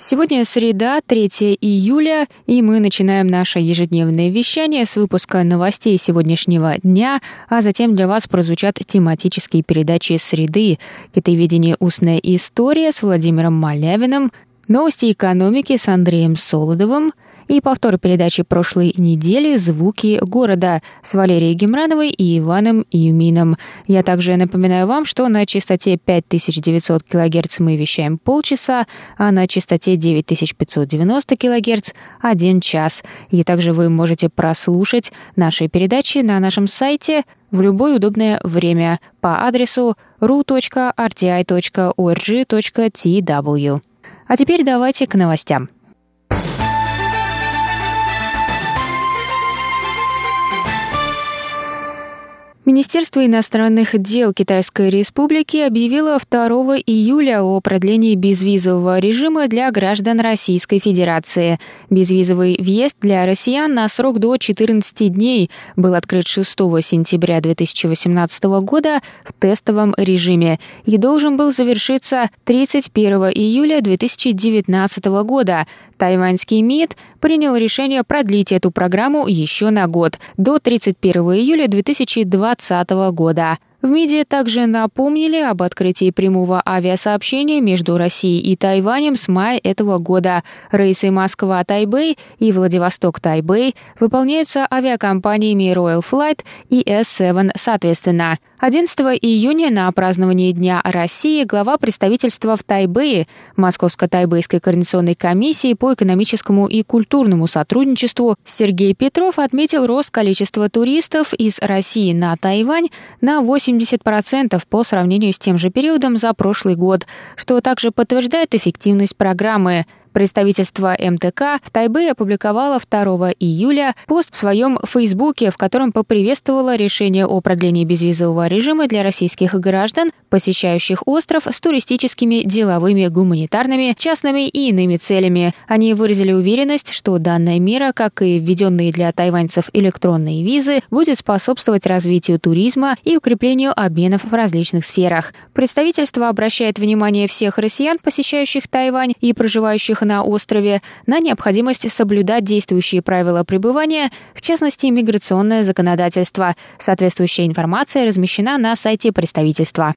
Сегодня среда, 3 июля, и мы начинаем наше ежедневное вещание с выпуска новостей сегодняшнего дня, а затем для вас прозвучат тематические передачи «Среды», «Китоведение. Устная история» с Владимиром Малявиным, новости экономики с Андреем Солодовым – и повтор передачи прошлой недели «Звуки города» с Валерией Гемрановой и Иваном Юмином. Я также напоминаю вам, что на частоте 5900 кГц мы вещаем полчаса, а на частоте 9590 кГц – один час. И также вы можете прослушать наши передачи на нашем сайте в любое удобное время по адресу ru.rti.org.tw. А теперь давайте к новостям. Министерство иностранных дел Китайской Республики объявило 2 июля о продлении безвизового режима для граждан Российской Федерации. Безвизовый въезд для россиян на срок до 14 дней был открыт 6 сентября 2018 года в тестовом режиме и должен был завершиться 31 июля 2019 года. Тайваньский МИД принял решение продлить эту программу еще на год, до 31 июля 2020 2020 года. В МИДе также напомнили об открытии прямого авиасообщения между Россией и Тайванем с мая этого года. Рейсы Москва-Тайбэй и Владивосток-Тайбэй выполняются авиакомпаниями Royal Flight и S7 соответственно. 11 июня на праздновании Дня России глава представительства в Тайбэе Московско-Тайбэйской координационной комиссии по экономическому и культурному сотрудничеству Сергей Петров отметил рост количества туристов из России на Тайвань на 80% по сравнению с тем же периодом за прошлый год, что также подтверждает эффективность программы. Представительство МТК в Тайбе опубликовало 2 июля пост в своем Фейсбуке, в котором поприветствовало решение о продлении безвизового режима для российских граждан, посещающих остров с туристическими, деловыми, гуманитарными, частными и иными целями. Они выразили уверенность, что данная мера, как и введенные для тайваньцев электронные визы, будет способствовать развитию туризма и укреплению обменов в различных сферах. Представительство обращает внимание всех россиян, посещающих Тайвань и проживающих на острове на необходимость соблюдать действующие правила пребывания, в частности, миграционное законодательство. Соответствующая информация размещена на сайте представительства.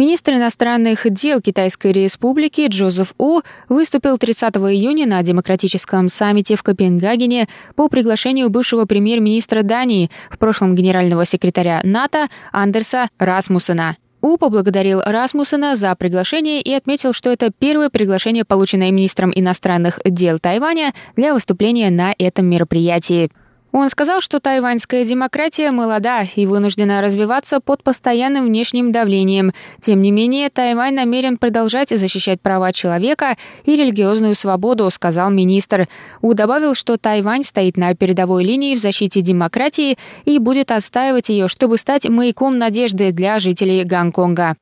Министр иностранных дел Китайской Республики Джозеф У выступил 30 июня на демократическом саммите в Копенгагене по приглашению бывшего премьер-министра Дании, в прошлом генерального секретаря НАТО Андерса Расмуссена. У поблагодарил Расмуссена за приглашение и отметил, что это первое приглашение, полученное министром иностранных дел Тайваня для выступления на этом мероприятии. Он сказал, что тайваньская демократия молода и вынуждена развиваться под постоянным внешним давлением. Тем не менее, Тайвань намерен продолжать защищать права человека и религиозную свободу, сказал министр. У добавил, что Тайвань стоит на передовой линии в защите демократии и будет отстаивать ее, чтобы стать маяком надежды для жителей Гонконга.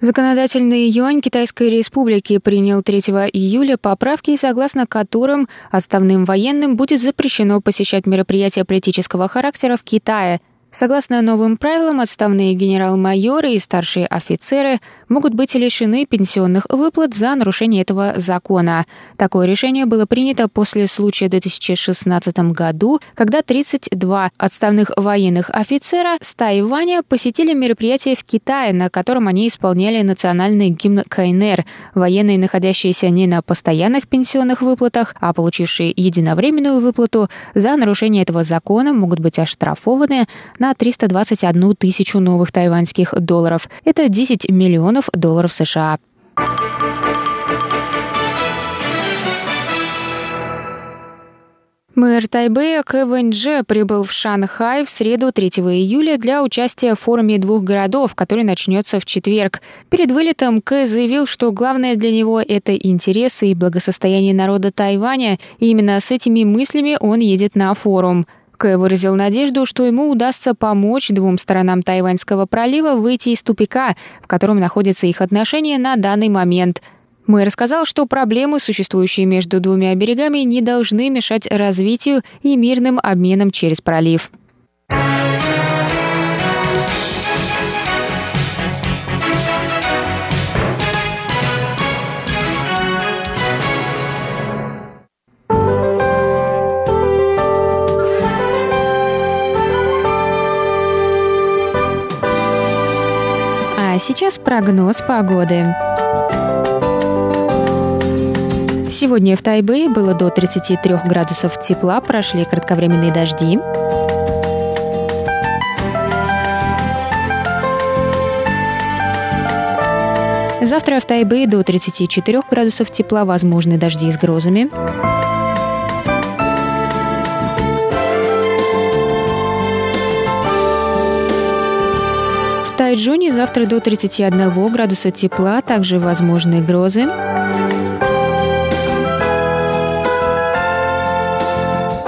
Законодательный юань Китайской Республики принял 3 июля поправки, согласно которым отставным военным будет запрещено посещать мероприятия политического характера в Китае. Согласно новым правилам, отставные генерал-майоры и старшие офицеры могут быть лишены пенсионных выплат за нарушение этого закона. Такое решение было принято после случая в 2016 году, когда 32 отставных военных офицера с Тайваня посетили мероприятие в Китае, на котором они исполняли национальный гимн КНР. Военные, находящиеся не на постоянных пенсионных выплатах, а получившие единовременную выплату за нарушение этого закона, могут быть оштрафованы на 321 тысячу новых тайваньских долларов. Это 10 миллионов долларов США. Мэр Тайбэя Кэвэньдже прибыл в Шанхай в среду 3 июля для участия в форуме двух городов, который начнется в четверг. Перед вылетом Кэ заявил, что главное для него – это интересы и благосостояние народа Тайваня, и именно с этими мыслями он едет на форум. Кэ выразил надежду, что ему удастся помочь двум сторонам Тайваньского пролива выйти из тупика, в котором находятся их отношения на данный момент – Мэр рассказал, что проблемы, существующие между двумя берегами, не должны мешать развитию и мирным обменам через пролив. Прогноз погоды. Сегодня в Тайбэе было до 33 градусов тепла, прошли кратковременные дожди. Завтра в Тайбэе до 34 градусов тепла, возможны дожди с грозами. Тайджуне завтра до 31 градуса тепла, также возможны грозы.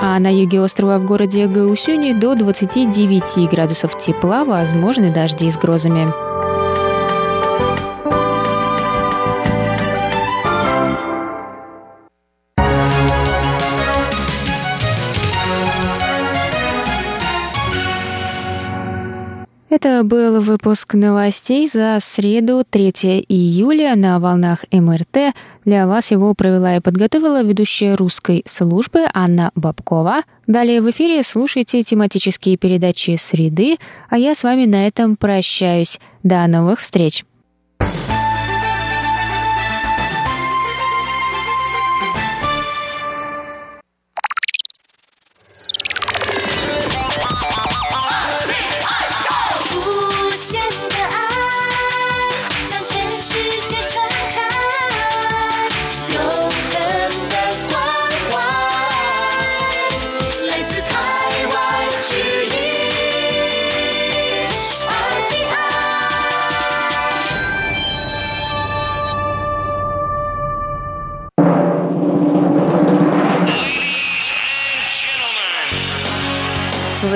а на юге острова в городе Гаусюни до 29 градусов тепла, возможны дожди с грозами. Это был выпуск новостей за среду 3 июля на волнах МРТ. Для вас его провела и подготовила ведущая русской службы Анна Бабкова. Далее в эфире слушайте тематические передачи «Среды», а я с вами на этом прощаюсь. До новых встреч!